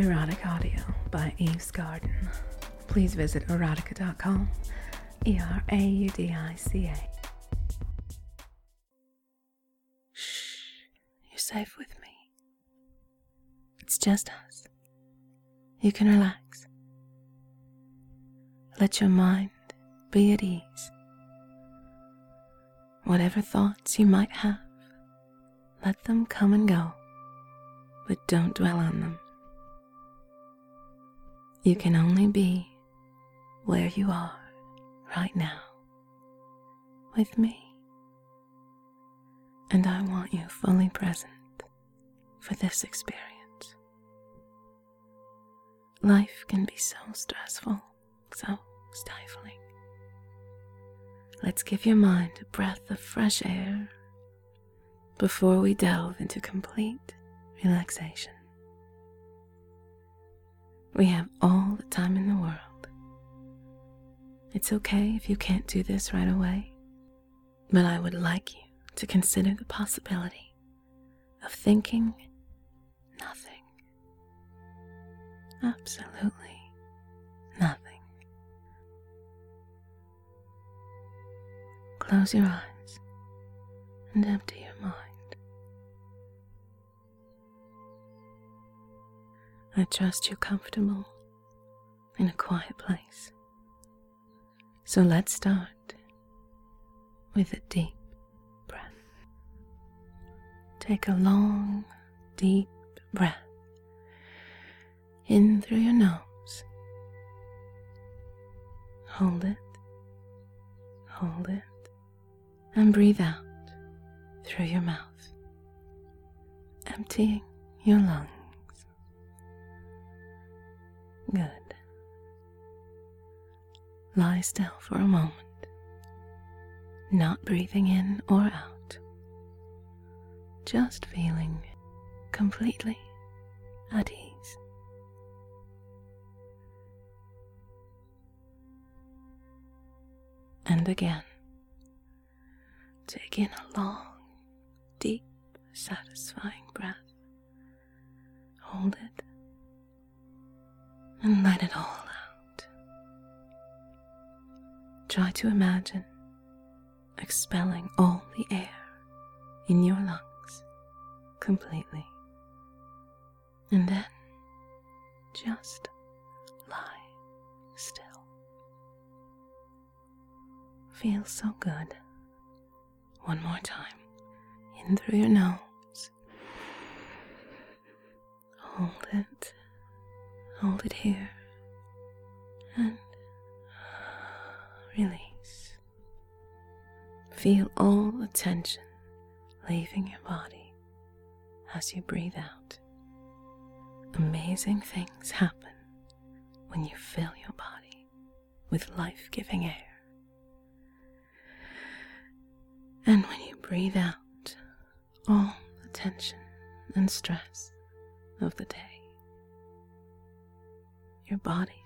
Eraudica by Eve's Garden. Please visit eraudica.com. E R A U D I C A. Shh, you're safe with me. It's just us. You can relax. Let your mind be at ease. Whatever thoughts you might have, let them come and go, but don't dwell on them. You can only be where you are right now with me. And I want you fully present for this experience. Life can be so stressful, so stifling. Let's give your mind a breath of fresh air before we delve into complete relaxation. We have all the time in the world. It's okay if you can't do this right away, but I would like you to consider the possibility of thinking nothing. Absolutely nothing. Close your eyes and empty your mind. I trust you're comfortable in a quiet place. So let's start with a deep breath. Take a long, deep breath in through your nose. Hold it, hold it, and breathe out through your mouth, emptying your lungs. Good. Lie still for a moment, not breathing in or out, just feeling completely at ease. And again, take in a long, deep, satisfying breath. Hold it and let it all out. Try to imagine expelling all the air in your lungs completely. And then just lie still. Feels so good. One more time. In through your nose. Hold it Hold it here and release. Feel all the tension leaving your body as you breathe out. Amazing things happen when you fill your body with life giving air. And when you breathe out all the tension and stress of the day your body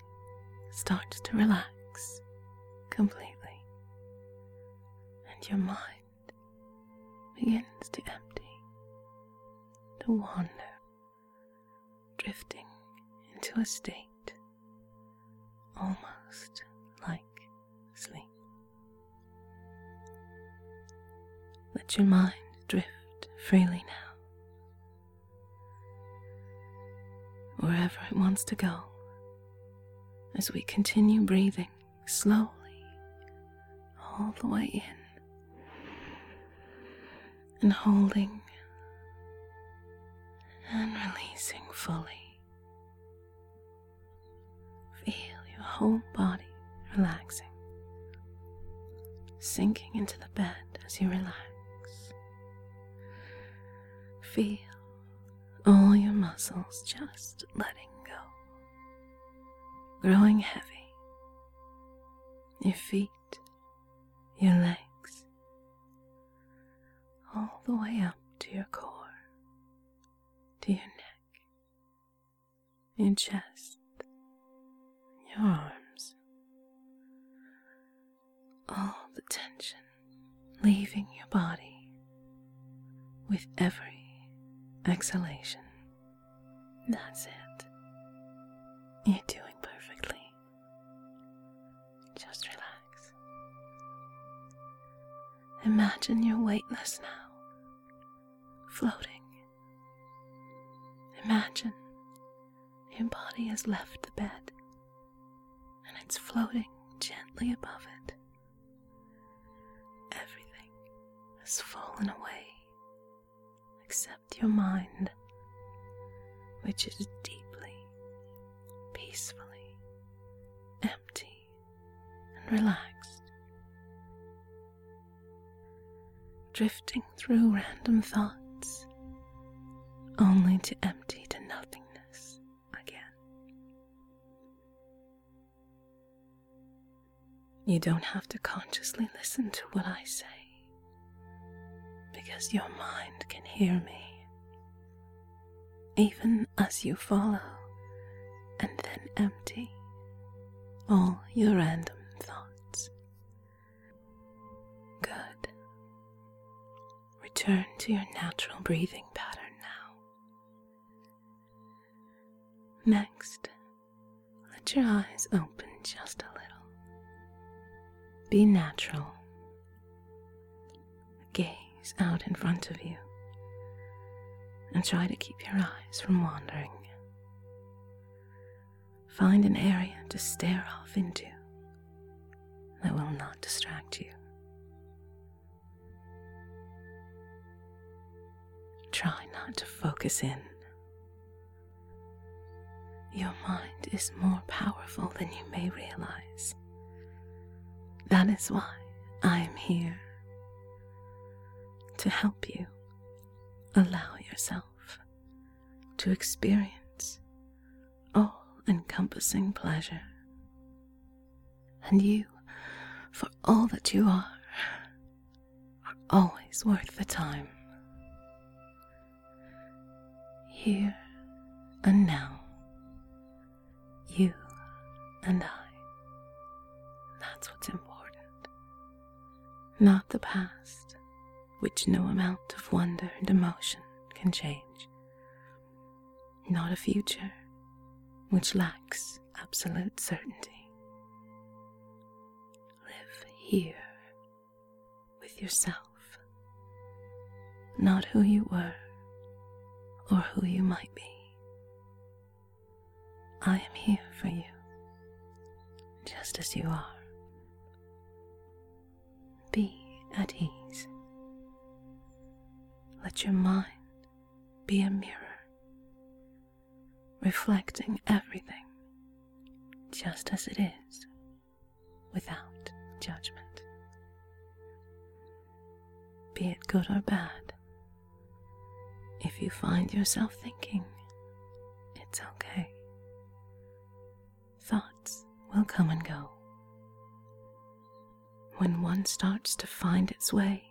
starts to relax completely, and your mind begins to empty, to wander, drifting into a state almost like sleep. Let your mind drift freely now, wherever it wants to go as we continue breathing slowly all the way in and holding and releasing fully. Feel your whole body relaxing, sinking into the bed as you relax. Feel all your muscles just letting growing heavy. Your feet, your legs, all the way up to your core, to your neck, your chest, your arms. All the tension leaving your body with every exhalation. That's it. You're doing Imagine you're weightless now, floating. Imagine your body has left the bed and it's floating gently above it. Everything has fallen away except your mind, which is deeply, peacefully empty and relaxed, drifting through random thoughts only to empty to nothingness again. You don't have to consciously listen to what I say because your mind can hear me even as you follow and then empty all your random Return to your natural breathing pattern now. Next, let your eyes open just a little. Be natural. Gaze out in front of you and try to keep your eyes from wandering. Find an area to stare off into that will not distract you. Try not to focus in. Your mind is more powerful than you may realize. That is why I am here to help you allow yourself to experience all encompassing pleasure. And you, for all that you are, are always worth the time. Here and now, you and I. That's what's important. Not the past, which no amount of wonder and emotion can change. Not a future, which lacks absolute certainty. Live here with yourself, not who you were or who you might be. I am here for you, just as you are. Be at ease. Let your mind be a mirror, reflecting everything just as it is, without judgment. Be it good or bad, if you find yourself thinking, it's okay. Thoughts will come and go. When one starts to find its way,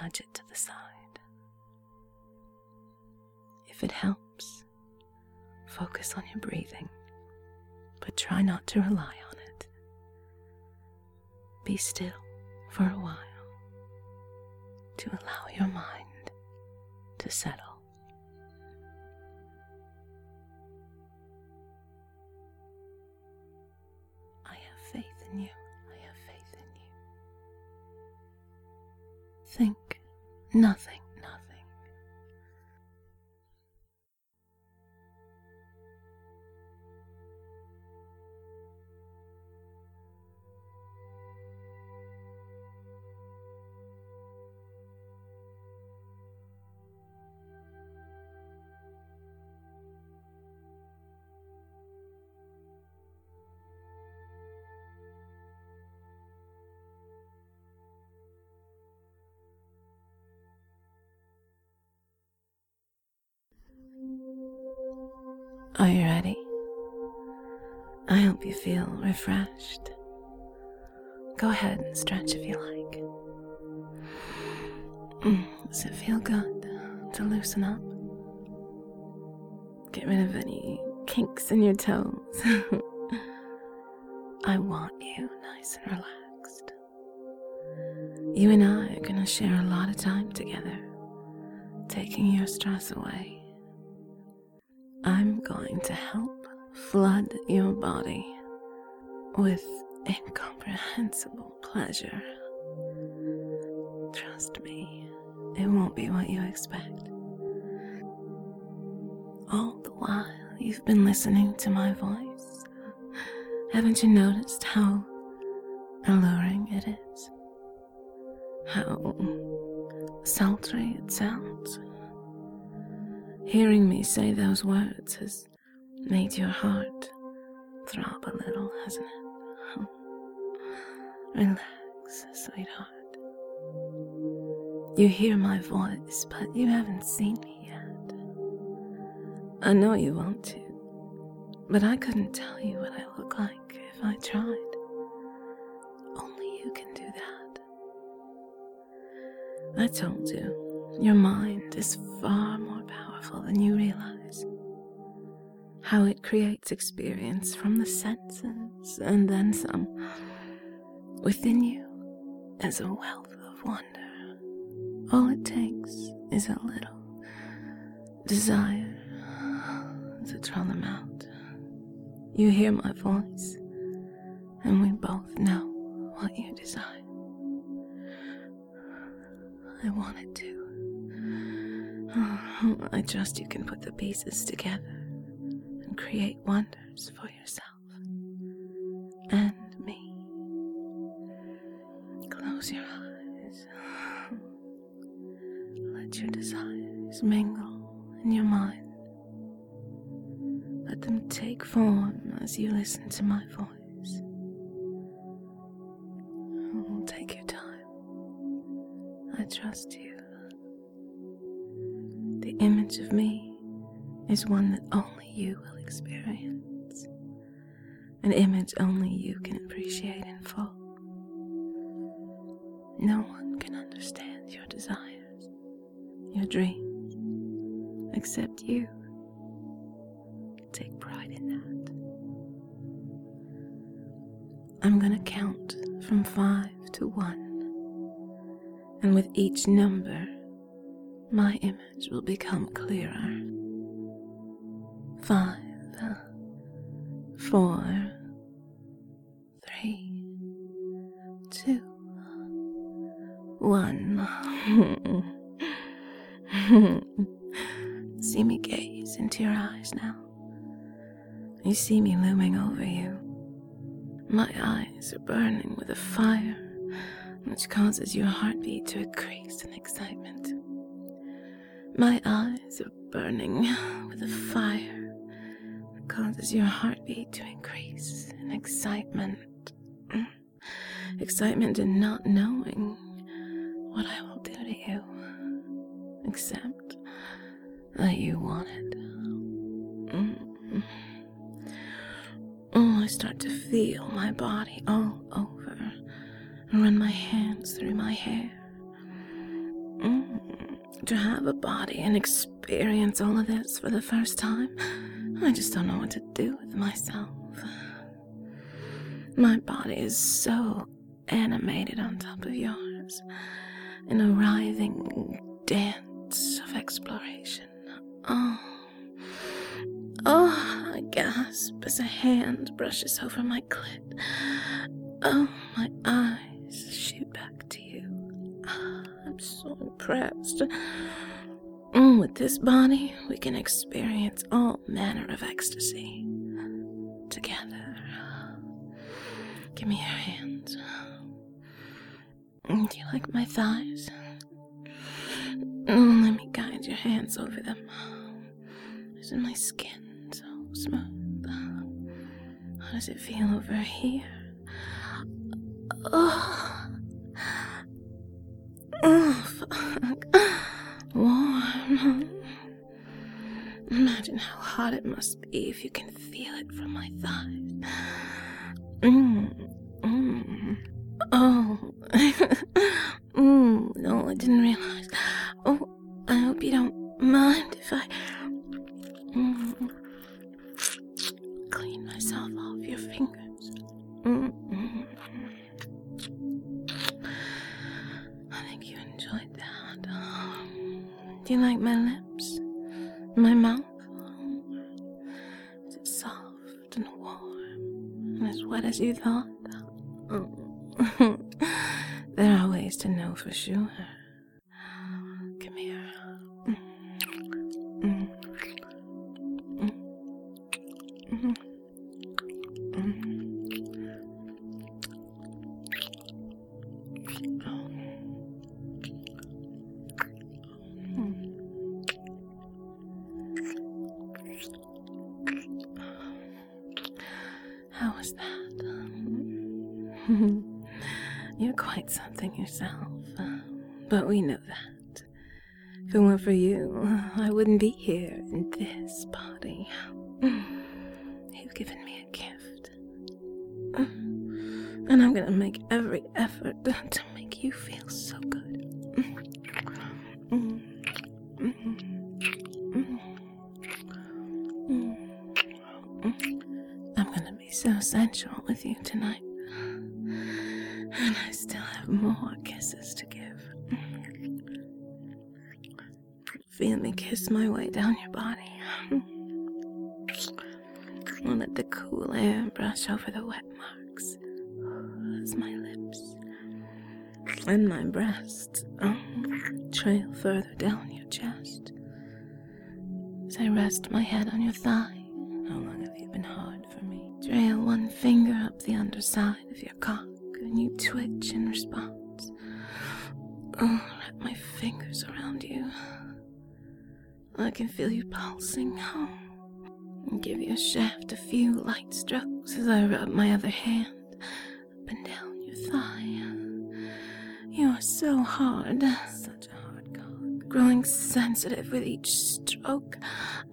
nudge it to the side. If it helps, focus on your breathing, but try not to rely on it. Be still for a while to allow your mind to settle. I have faith in you. I have faith in you. Think nothing, Are you ready? I hope you feel refreshed. Go ahead and stretch if you like. Mm, does it feel good to loosen up? Get rid of any kinks in your toes. I want you nice and relaxed. You and I are going to share a lot of time together, taking your stress away I'm going to help flood your body with incomprehensible pleasure. Trust me, it won't be what you expect. All the while you've been listening to my voice, haven't you noticed how alluring it is? How sultry it sounds? Hearing me say those words has made your heart throb a little, hasn't it? Relax, sweetheart. You hear my voice, but you haven't seen me yet. I know you want to, but I couldn't tell you what I look like if I tried. Only you can do that. I told you, your mind is far more powerful than you realize. How it creates experience from the senses and then some. Within you is a wealth of wonder. All it takes is a little desire to draw them out. You hear my voice, and we both know what you desire. I wanted to. I trust you can put the pieces together and create wonders for yourself and me. Close your eyes. Let your desires mingle in your mind. Let them take form as you listen to my voice. An image only you can appreciate in full. No one can understand your desires, your dreams, except you. Take pride in that. I'm gonna count from five to one, and with each number, my image will become clearer. Five, four, one. see me gaze into your eyes now. You see me looming over you. My eyes are burning with a fire which causes your heartbeat to increase in excitement. My eyes are burning with a fire that causes your heartbeat to increase in excitement. Excitement in not knowing what I will do to you, except that you want it. Mm. Oh, I start to feel my body all over and run my hands through my hair. Mm. To have a body and experience all of this for the first time, I just don't know what to do with myself. My body is so animated on top of yours, an writhing dance of exploration. Oh. Oh, I gasp as a hand brushes over my clit. Oh, my eyes shoot back to you. I'm so impressed. Mm, with this body, we can experience all manner of ecstasy together. Give me your hands. Mm, Do you like my thighs? Mm, Let me guide your hands over them. Isn't my skin so smooth? How does it feel over here? Oh, oh fuck. Warm. Imagine how hot it must be if you can feel it from my thighs. Mm, mm. Oh. mm, no, I didn't realize. If it weren't for you, I wouldn't be here in this body. You've given me a gift. And I'm gonna make every effort to make you feel so good. I'm gonna be so sensual with you tonight. And I still have more kisses to give. Feel me kiss my way down your body. I'll let the cool air brush over the wet marks. As my lips and my breasts um, trail further down your chest. As I rest my head on your thigh. How long have you been hard for me? Trail one finger up the underside of your cock and you twitch in response. Oh, wrap my fingers around you. I can feel you pulsing. Oh. And give your shaft a few light strokes as I rub my other hand up and down your thigh. You are so hard. Such a hard cock. Growing sensitive with each stroke.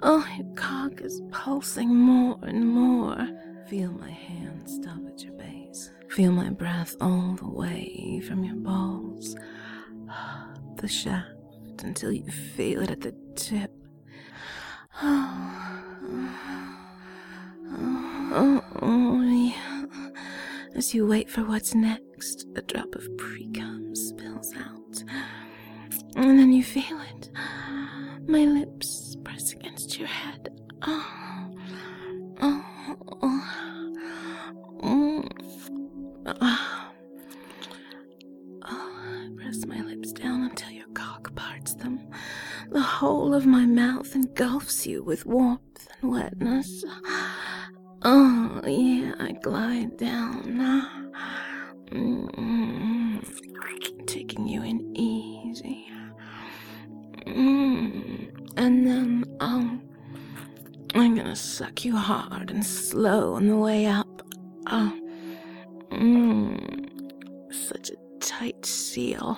Oh, your cock is pulsing more and more. Feel my hand stop at your base. Feel my breath all the way from your balls the shaft until you feel it at the tip. Oh, oh, yeah. As you wait for what's next, a drop of pre cum spills out. And then you feel it. My lips press against your head. Oh, oh, oh, oh. My lips down until your cock parts them. The whole of my mouth engulfs you with warmth and wetness. Oh, yeah, I glide down. Mm, taking you in easy. Mm, and then, um, I'm gonna suck you hard and slow on the way up. Oh, mm, such a tight seal.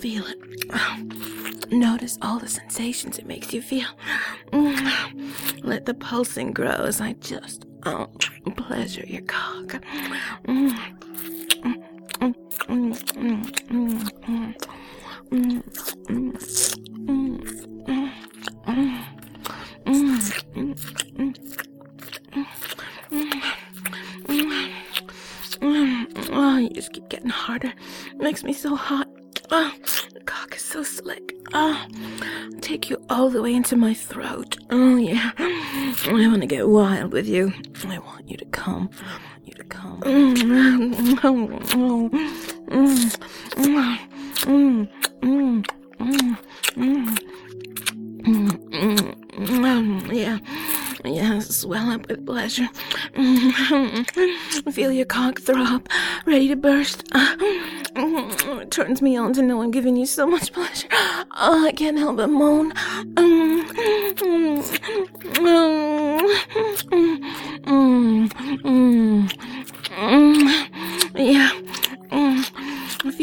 feel it. Notice all the sensations it makes you feel. Let the pulsing grow as I just oh, pleasure your cock. Oh, you just keep getting harder. Makes me so hot. Into my throat. Oh, yeah. I want to get wild with you. I want you to come. I want you to come. Swell up with pleasure. Mm-hmm. Feel your cock throb, ready to burst. Mm-hmm. It turns me on to know I'm giving you so much pleasure. Oh, I can't help but moan. Mm-hmm. Yeah.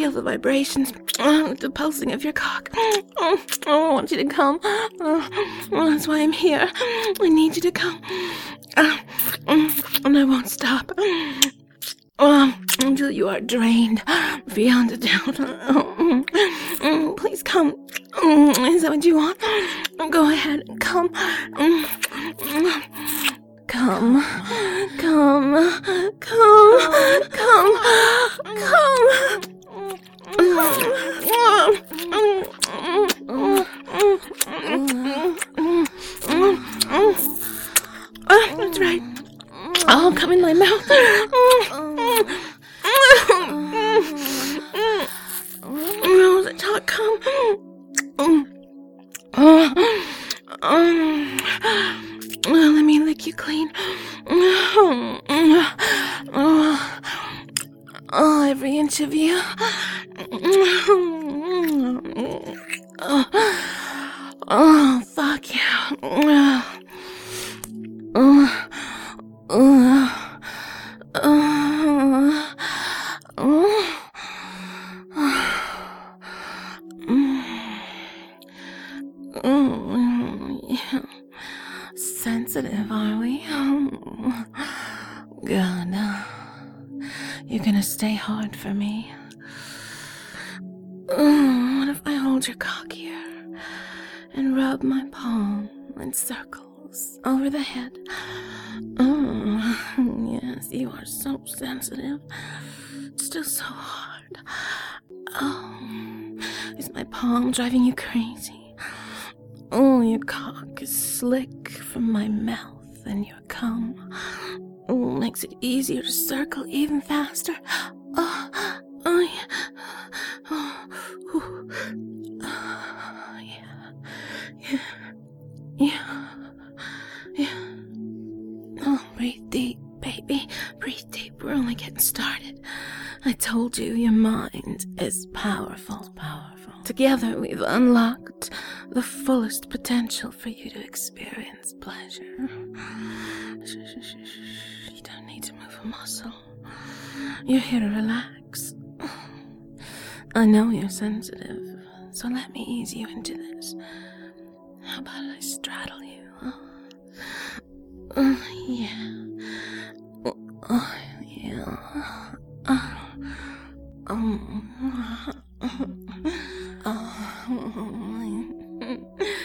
Feel the vibrations, the pulsing of your cock. I want you to come. That's why I'm here. I need you to come. And I won't stop. Um, until you are drained beyond a doubt. Please come. Is that what you want? Go ahead. Come. Come, come, come, come, come. That's right. Oh, come in my mouth. Oh, the talk come. Let me lick you clean. Oh, every inch of you. Oh, fuck you. Oh, oh, oh, stay hard for me. Mm, what if I hold your cock here and rub my palm in circles over the head? Oh, yes, you are so sensitive. Still so hard. Oh, is my palm driving you crazy? Oh, your cock is slick from my mouth and your cum. Oh, makes it easier to circle even faster. Oh, oh yeah. Oh, oh, yeah. Yeah. Yeah. Yeah. Oh, breathe deep, baby. Breathe deep. We're only getting started. I told you your mind is powerful, powerful. Together we've unlocked the fullest potential for you to experience pleasure. You don't need to move a muscle. You're here to relax. I know you're sensitive, so let me ease you into this. How about I straddle you? Huh? Oh, yeah. Oh, yeah. Oh,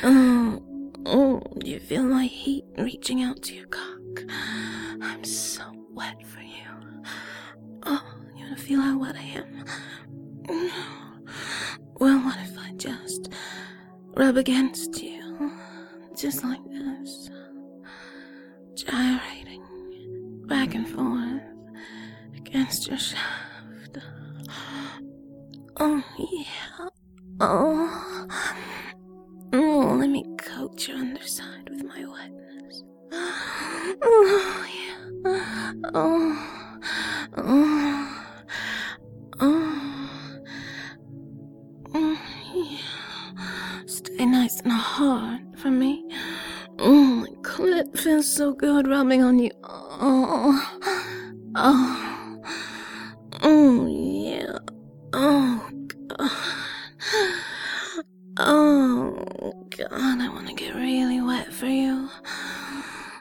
oh, oh, you feel my heat reaching out to your cock? I'm so wet for you. Oh, you wanna feel how wet I am? Well, what if I just rub against you? Just like this. Gyrating back and forth against your shaft. Oh, yeah. Oh. Oh, let me coat your underside with my wetness. Oh, yeah. Oh. Oh. Oh. Oh, yeah. Stay nice and hard for me. My feels so good rubbing on you. Oh. Oh. Oh, yeah. Oh, God. Oh, God, I want to get really wet for you.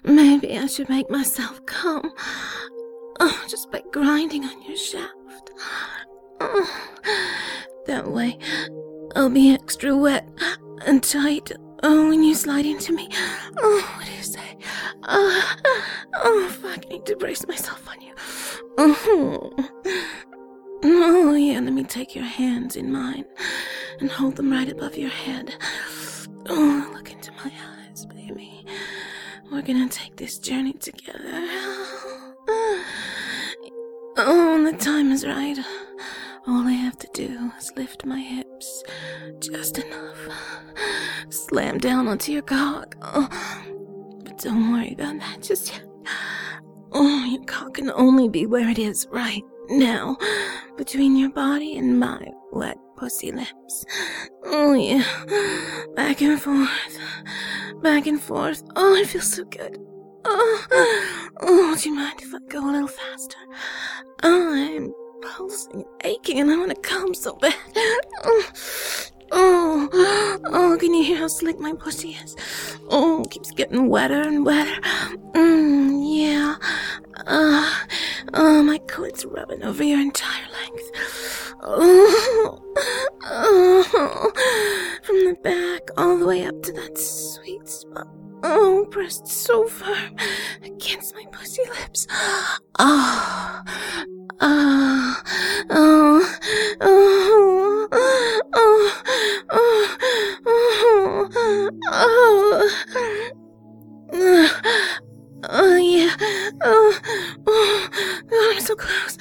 Maybe I should make myself come. Oh, just by grinding on your shaft. Oh, that way, I'll be extra wet and tight oh, when you slide into me. Oh, Oh, oh, fuck, I need to brace myself on you. Oh. Oh, yeah, let me take your hands in mine and hold them right above your head. Oh, look into my eyes, baby. We're gonna take this journey together. Oh, the time is right. All I have to do is lift my hips just enough. Slam down onto your cock. Oh, don't worry about that just yet. Oh, your cock can only be where it is right now, between your body and my wet pussy lips. Oh, yeah. Back and forth. Back and forth. Oh, it feels so good. Oh, oh, do you mind if I go a little faster? I'm pulsing aching and I want to come so bad. Oh. Oh, oh, can you hear how slick my pussy is? Oh, keeps getting wetter and wetter. Mm, yeah. Uh, oh, my coat's rubbing over your entire length. Oh, oh, from the back all the way up to that sweet spot. Oh, pressed so firm against my pussy lips. Oh, oh, oh, oh, oh, oh, oh, oh, oh, yeah. Oh, oh, God, I'm so close.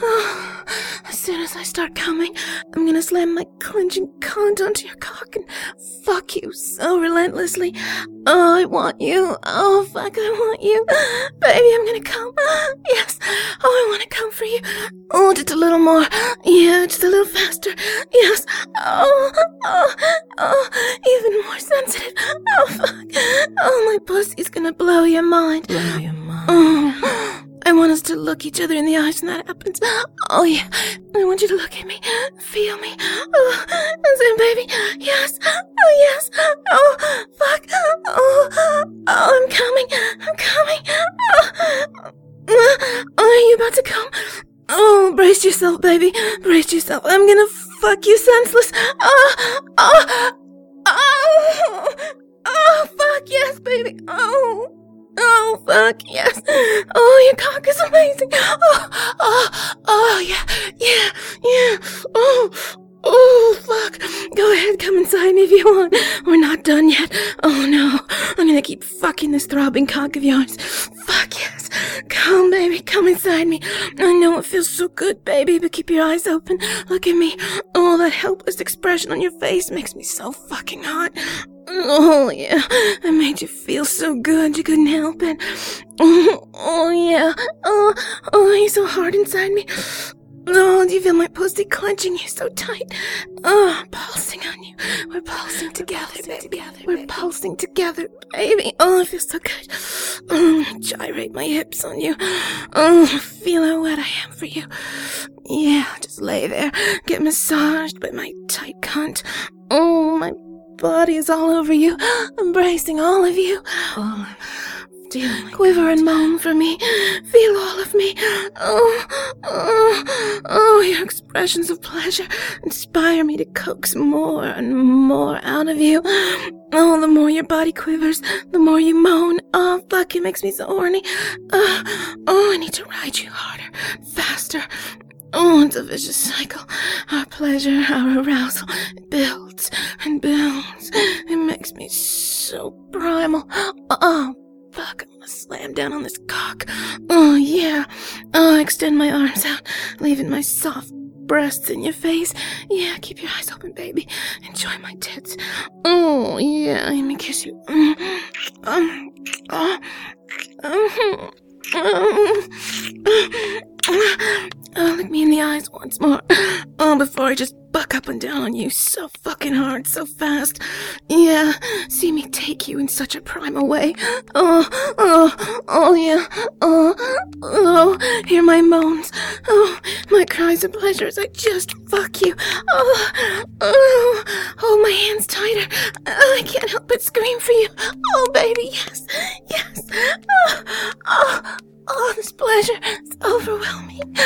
Oh, as soon as I start coming, I'm gonna slam my clenching cunt onto your cock and fuck you so relentlessly. Oh, I want you. Oh, fuck, I want you. Baby, I'm gonna come. Yes. Oh, I wanna come for you. Oh, just a little more. Yeah, just a little faster. Yes. Oh, oh, mind. Blow your mind. Oh, I want us to look each other in the eyes when that happens. Oh, yeah. I want you to look at me, feel me. Oh, that's it, baby. Yes. Oh, yes. Oh, fuck. Oh, oh, I'm coming. I'm coming. Oh, oh, are you about to come? Oh, brace yourself, baby. Brace yourself. I'm gonna fuck you senseless. Oh, oh, oh, oh, fuck yes, baby. Oh. Oh, fuck, yes. Oh, your cock is amazing. Oh, oh, oh, yeah, yeah, yeah. Oh, oh, fuck. Go ahead, come inside me if you want. We're not done yet. Oh, no. I'm gonna keep fucking this throbbing cock of yours. Fuck, yes. Come, baby, come inside me. I know it feels so good, baby, but keep your eyes open. Look at me. Oh, that helpless expression on your face makes me so fucking hot. Oh, yeah. I made you feel so good you couldn't help it. Oh, oh yeah. Oh, oh, you're so hard inside me. Oh, do you feel my pussy clenching you so tight? Oh, I'm pulsing on you. We're pulsing together, baby. Together, We're baby. pulsing together, baby. Oh, it feels so good. Oh, gyrate my hips on you. Oh, feel how wet I am for you. Yeah, just lay there. Get massaged by my tight cunt. Oh, my body is all over you, embracing all of you. Oh, Quiver and moan for me. Feel all of me. Oh, oh, oh, your expressions of pleasure inspire me to coax more and more out of you. Oh, the more your body quivers, the more you moan. Oh, fuck, it makes me so horny. Oh, oh, I need to ride you harder, faster. Oh, it's a vicious cycle. Our pleasure, our arousal, it builds and builds. It makes me so primal. Oh, fuck. I'm gonna slam down on this cock. Oh, yeah. Oh, extend my arms out, leaving my soft breasts in your face. Yeah, keep your eyes open, baby. Enjoy my tits. Oh, yeah. Let me kiss you. Mm. Um, oh, um, Oh, look me in the eyes once more. Oh, before I just buck up and down on you so fucking hard, so fast. Yeah, see me take you in such a primal way. Oh, oh, oh yeah. Oh, oh, hear my moans. Oh, my cries of pleasure as I just fuck you. Oh, oh, hold my hands tighter. I can't help but scream for you. Oh, baby, yes, yes. Oh, oh. Oh, this pleasure is overwhelming.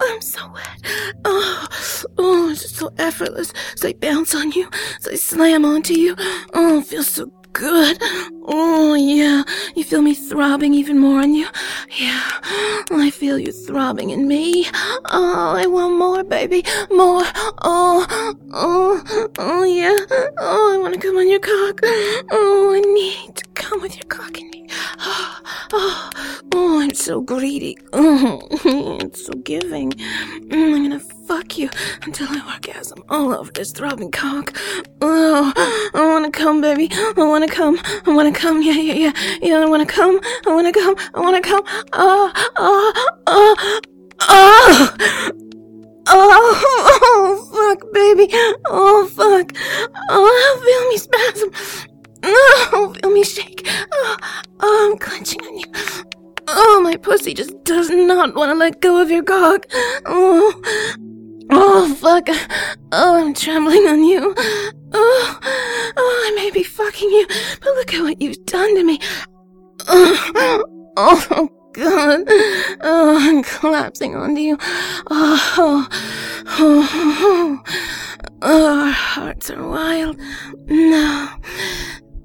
I'm so wet. Oh, oh, it's just so effortless. As I bounce on you, as I slam onto you. Oh, it feels so good. Oh, yeah. You feel me throbbing even more on you? Yeah. I feel you throbbing in me. Oh, I want more, baby. More. Oh, oh, oh, yeah. Oh, I want to come on your cock. Oh, I need to come with your cock in me. Oh, oh, oh I'm so greedy. Oh, it's so giving. Mm, I'm gonna fuck you until I orgasm all over this throbbing cock. Oh, I wanna come, baby. I wanna come. I wanna come. Yeah, yeah, yeah. Yeah, I wanna come. I wanna come. I wanna come. Oh, oh, oh, oh. Oh, oh, fuck, baby. Oh, fuck. Oh, feel me spasm. Oh, feel me shake. Oh, oh, I'm clenching on you. Oh, my pussy just does not want to let go of your cock. Oh, oh, fuck. Oh, I'm trembling on you. Oh, oh, I may be fucking you, but look at what you've done to me. Oh, oh God. Oh, I'm collapsing onto you. Oh, oh, oh, oh, our hearts are wild. No.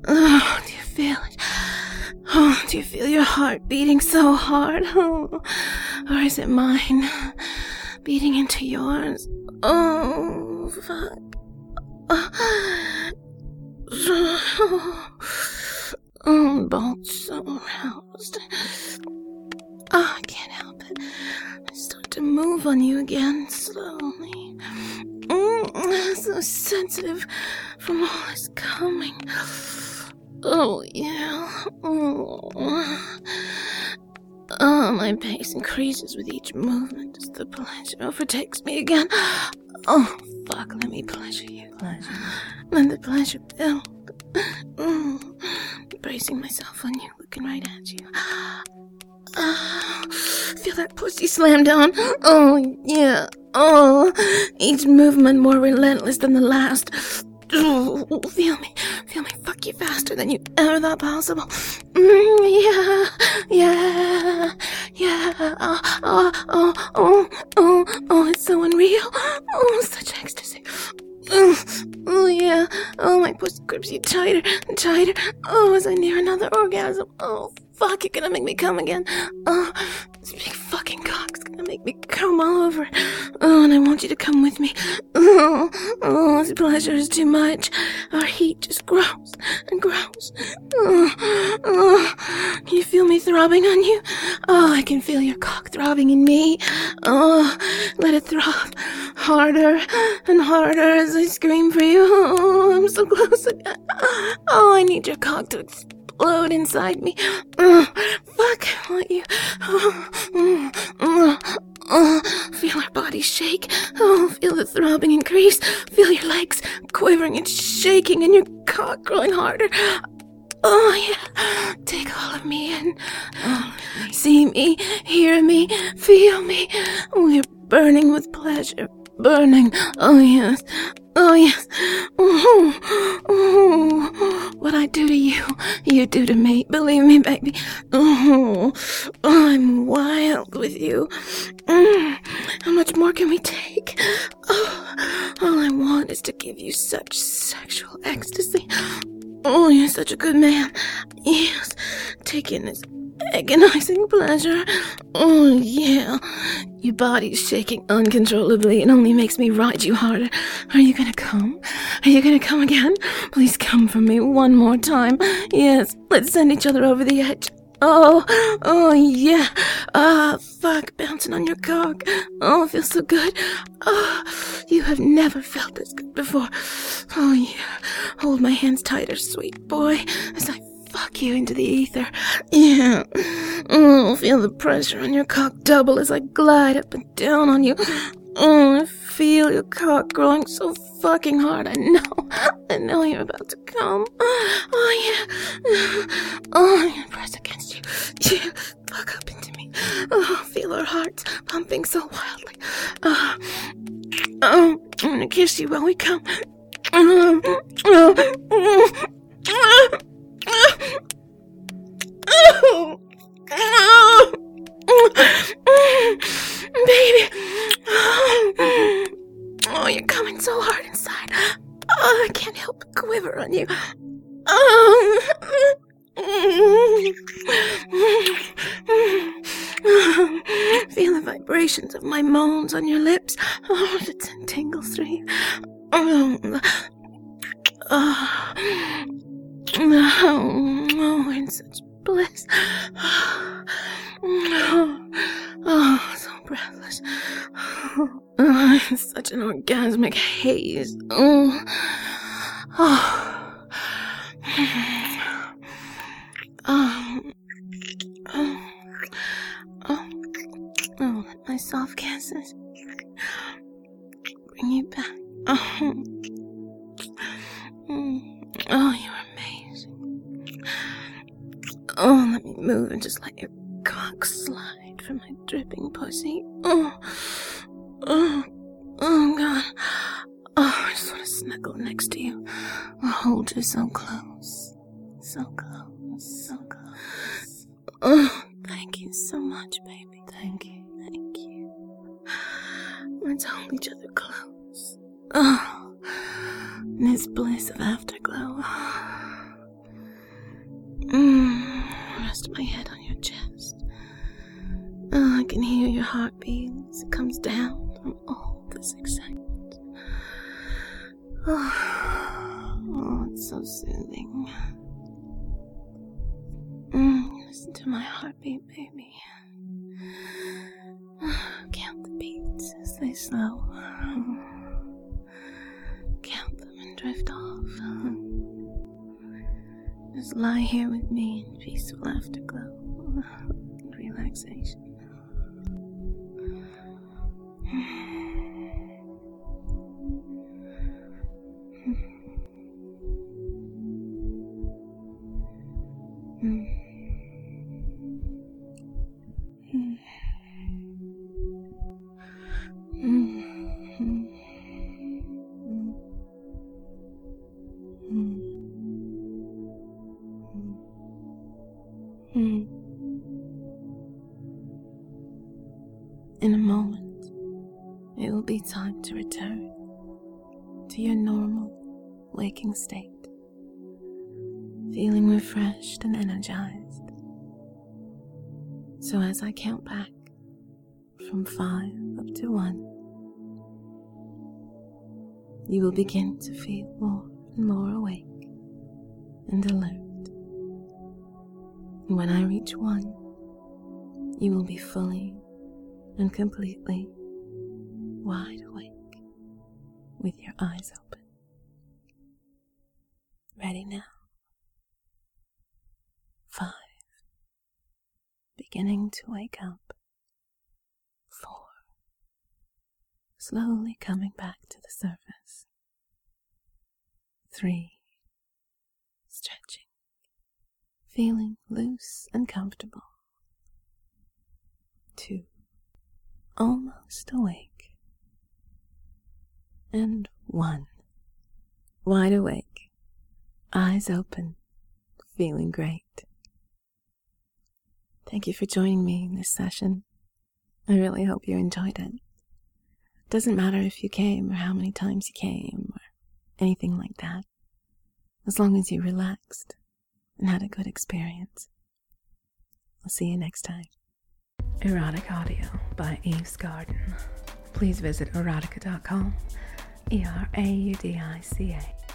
Oh, do you feel it? Oh, do you feel your heart beating so hard? Oh, or is it mine beating into yours? Oh, fuck. Oh, oh both so aroused. Oh, I can't help it. I start to move on you again slowly. Mm, so sensitive from all this coming. Oh, yeah. Oh. Oh, my pace increases with each movement as the pleasure overtakes me again. Oh, fuck, let me pleasure you. Pleasure. Let the pleasure build. Mm. Bracing myself on you, looking right at you. Oh, feel that pussy slam down. Oh, yeah. Oh, each movement more relentless than the last. Feel me, feel me fuck you faster than you ever thought possible. Mm, yeah, yeah, yeah. Oh, oh, oh, oh, oh, oh, it's so unreal. Oh, such ecstasy. Oh, oh yeah. Oh, my pussy grips you tighter and tighter. Oh, as I near another orgasm. Oh, fuck, you're gonna make me come again. Oh, this big fucking cock's gonna make me come all over. Oh, and I want you to come with me. Oh, oh this pleasure is too much. Our heat just grows and grows. Oh, oh, can you feel me throbbing on you? Oh, I can feel your cock throbbing in me. Oh, let it throb harder and harder as I scream for you. Oh, I'm so close again. Oh, I need your cock to explode explode inside me. Uh, fuck, I want you. Uh, feel our bodies shake. Oh, feel the throbbing increase. Feel your legs quivering and shaking and your cock growing harder. Oh, yeah. Take all of me in. See me, hear me, feel me. We're burning with pleasure. Burning. Oh, yes. Oh, yes. Oh, oh, what I do to you, you do to me. Believe me, baby. Oh, I'm wild with you. Mm, how much more can we take? Oh, all I want is to give you such sexual ecstasy. Oh, you're such a good man. Yes, taking this agonizing pleasure. Oh, yeah. Your body's shaking uncontrollably and only makes me ride you harder. Are you gonna come? Are you gonna come again? Please come for me one more time. Yes, let's send each other over the edge. Oh, oh yeah. Ah, oh, fuck, bouncing on your cock. Oh, it feels so good. Oh, you have never felt this good before. Oh yeah. Hold my hands tighter, sweet boy, as I fuck you into the ether. Yeah. Oh, mm, feel the pressure on your cock double as I glide up and down on you. Oh, I feel your cock growing so fucking hard. I know. I know you're about to come. Oh, yeah. Oh, I'm press against you. Yeah. Fuck up into me. Oh, feel our hearts pumping so wildly. Oh, oh I'm gonna kiss you while we come. Oh, oh, oh. Baby. Oh, you're coming so hard inside. Oh, I can't help but quiver on you. Oh. Feel the vibrations of my moans on your lips. Oh, it tingles through you. Oh. Oh, oh, in such bliss. Oh, oh so breathless. Oh, such an orgasmic haze. Oh. Oh. Oh. Oh. Oh. Oh, my soft kisses. Bring oh, you back. Oh. Oh, amazing. Oh, let me move and just let your cock slide from my dripping pussy. Oh. Oh, oh God. Oh, I just want to snuggle next to you. I'll hold you so close. So close, so close. Oh, thank you so much, baby. Thank you, thank you. Let's hold each other close. Oh, this bliss of afterglow. Mm, rest my head on your chest. Oh, I can hear your heartbeat as it comes down from all this excitement. Oh, oh it's so soothing. Mm, listen to my heartbeat, baby. Count the beats as they slow. Lie here with me in peaceful afterglow and relaxation. Begin to feel more and more awake and alert. And when I reach one, you will be fully and completely wide awake with your eyes open. Ready now? Five. Beginning to wake up. Four. Slowly coming back to the surface. Three. Stretching. Feeling loose and comfortable. Two almost awake. And one, wide awake, eyes open, feeling great. Thank you for joining me in this session. I really hope you enjoyed it. Doesn't matter if you came or how many times you came anything like that, as long as you relaxed and had a good experience. I'll see you next time. Erotic Audio by Eve's Garden. Please visit eraudica.com, E R A U D I C A.